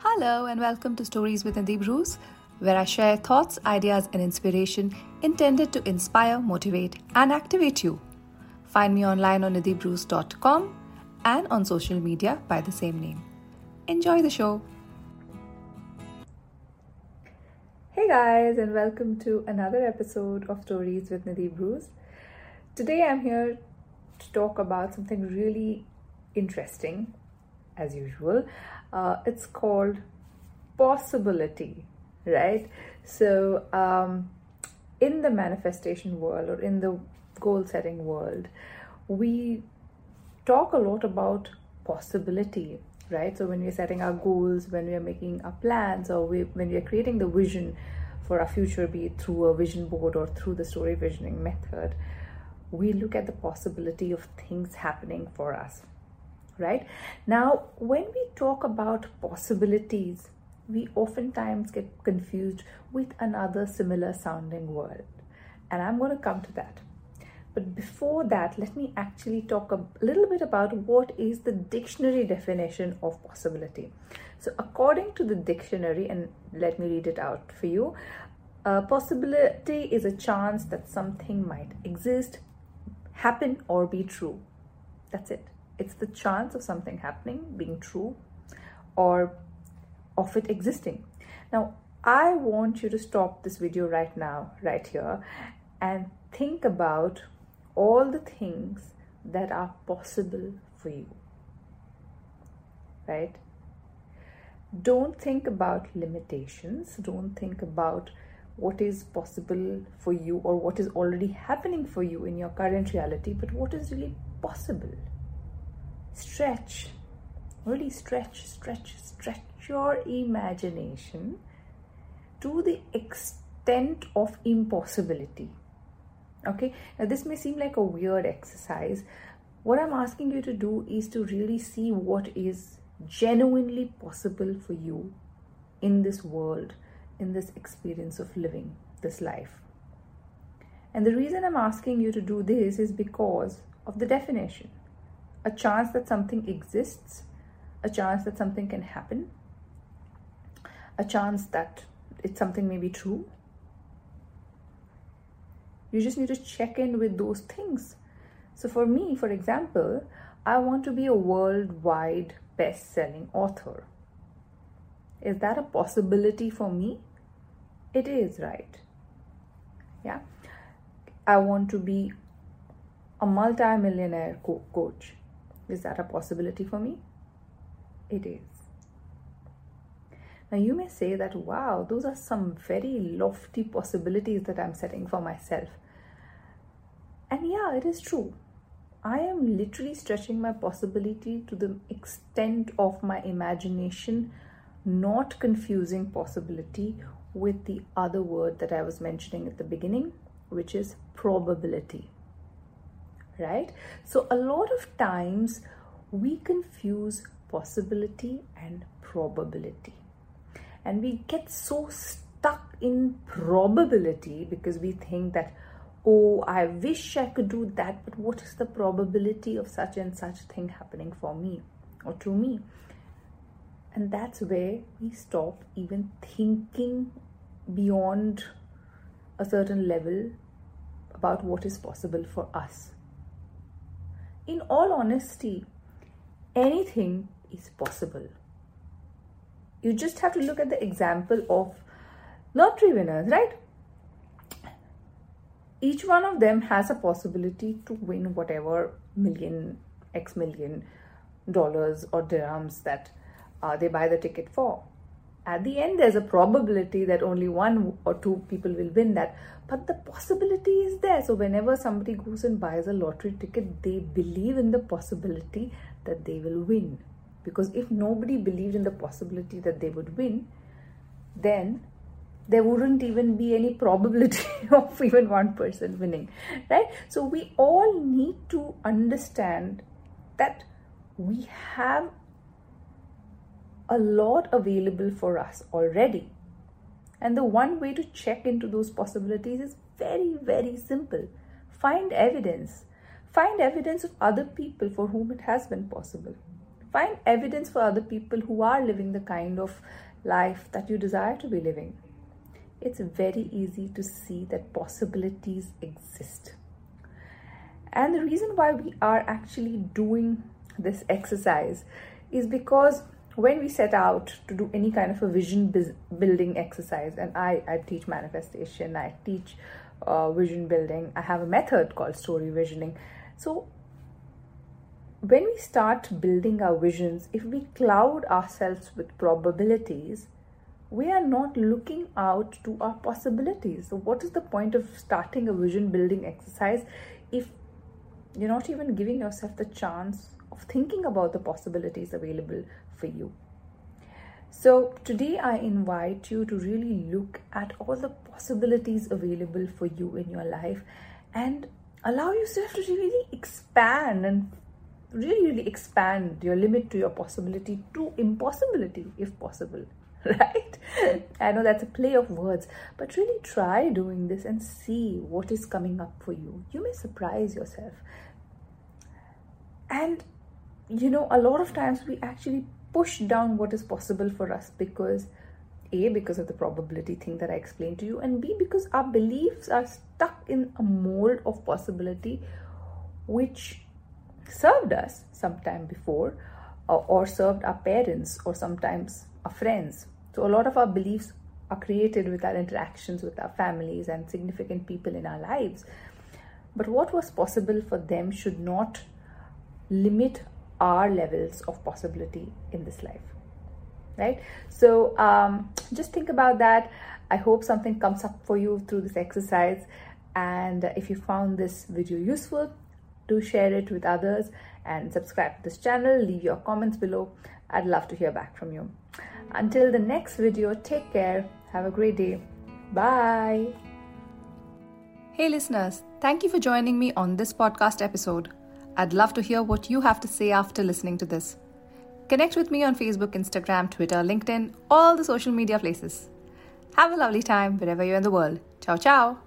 Hello, and welcome to Stories with Nidhi Bruce, where I share thoughts, ideas, and inspiration intended to inspire, motivate, and activate you. Find me online on nidhibruce.com and on social media by the same name. Enjoy the show. Hey guys, and welcome to another episode of Stories with Nidhi Bruce. Today I'm here to talk about something really interesting, as usual. Uh, it's called possibility, right? So, um, in the manifestation world or in the goal setting world, we talk a lot about possibility, right? So, when we're setting our goals, when we're making our plans, or we, when we're creating the vision for our future, be it through a vision board or through the story visioning method, we look at the possibility of things happening for us right? Now, when we talk about possibilities, we oftentimes get confused with another similar sounding word. And I'm going to come to that. But before that, let me actually talk a little bit about what is the dictionary definition of possibility. So, according to the dictionary, and let me read it out for you a possibility is a chance that something might exist, happen, or be true. That's it. It's the chance of something happening, being true, or of it existing. Now, I want you to stop this video right now, right here, and think about all the things that are possible for you. Right? Don't think about limitations. Don't think about what is possible for you or what is already happening for you in your current reality, but what is really possible stretch, really stretch, stretch, stretch your imagination to the extent of impossibility. Okay, now this may seem like a weird exercise. What I'm asking you to do is to really see what is genuinely possible for you in this world, in this experience of living this life. And the reason I'm asking you to do this is because of the definition a chance that something exists, a chance that something can happen, a chance that it's something may be true. You just need to check in with those things. So, for me, for example, I want to be a worldwide best selling author. Is that a possibility for me? It is, right? Yeah. I want to be a multi-millionaire co- coach. Is that a possibility for me? It is. Now, you may say that, wow, those are some very lofty possibilities that I'm setting for myself. And yeah, it is true. I am literally stretching my possibility to the extent of my imagination, not confusing possibility with the other word that I was mentioning at the beginning, which is probability right? So, a lot of times we confuse possibility and probability, and we get so stuck in probability because we think that, oh, I wish I could do that, but what is the probability of such and such thing happening for me or to me? And that's where we stop even thinking beyond a certain level about what is possible for us in all honesty, anything is possible. You just have to look at the example of lottery winners, right? Each one of them has a possibility to win whatever million, X million dollars or dirhams that uh, they buy the ticket for at the end there's a probability that only one or two people will win that. But the possibility is there. So whenever somebody goes and buys a lottery ticket they believe in the possibility that they will win. Because if nobody believed in the possibility that they would win then there wouldn't even be any probability of even one person winning right? So we all need to understand that we have a lot available for us already. And the one way to check into those possibilities is very, very simple. Find evidence. Find evidence of other people for whom it has been possible. Find evidence for other people who are living the kind of life that you desire to be living. It's very easy to see that possibilities exist. And the reason why we are actually doing this exercise is because when we set out to do any kind of a vision building exercise, and I, I teach manifestation, I teach uh, vision building, I have a method called story visioning. So, when we start building our visions, if we cloud ourselves with probabilities, we are not looking out to our possibilities. So, what is the point of starting a vision building exercise if you're not even giving yourself the chance of thinking about the possibilities available for you? So, today I invite you to really look at all the possibilities available for you in your life and allow yourself to really expand and really, really expand your limit to your possibility to impossibility if possible. right? I know that's a play of words, but really try doing this and see what is coming up for you. You may surprise yourself. And you know, a lot of times we actually push down what is possible for us because a because of the probability thing that i explained to you and b because our beliefs are stuck in a mold of possibility which served us sometime before or, or served our parents or sometimes our friends. So a lot of our beliefs are created with our interactions with our families and significant people in our lives. But what was possible for them should not limit our levels of possibility in this life right? So um, just think about that. I hope something comes up for you through this exercise. And if you found this video useful do share it with others and subscribe to this channel. Leave your comments below. I'd love to hear back from you. Until the next video take care. Have a great day. Bye. Hey listeners. Thank you for joining me on this podcast episode I'd love to hear what you have to say after listening to this. Connect with me on Facebook, Instagram, Twitter, LinkedIn, all the social media places. Have a lovely time wherever you're in the world. Ciao, ciao.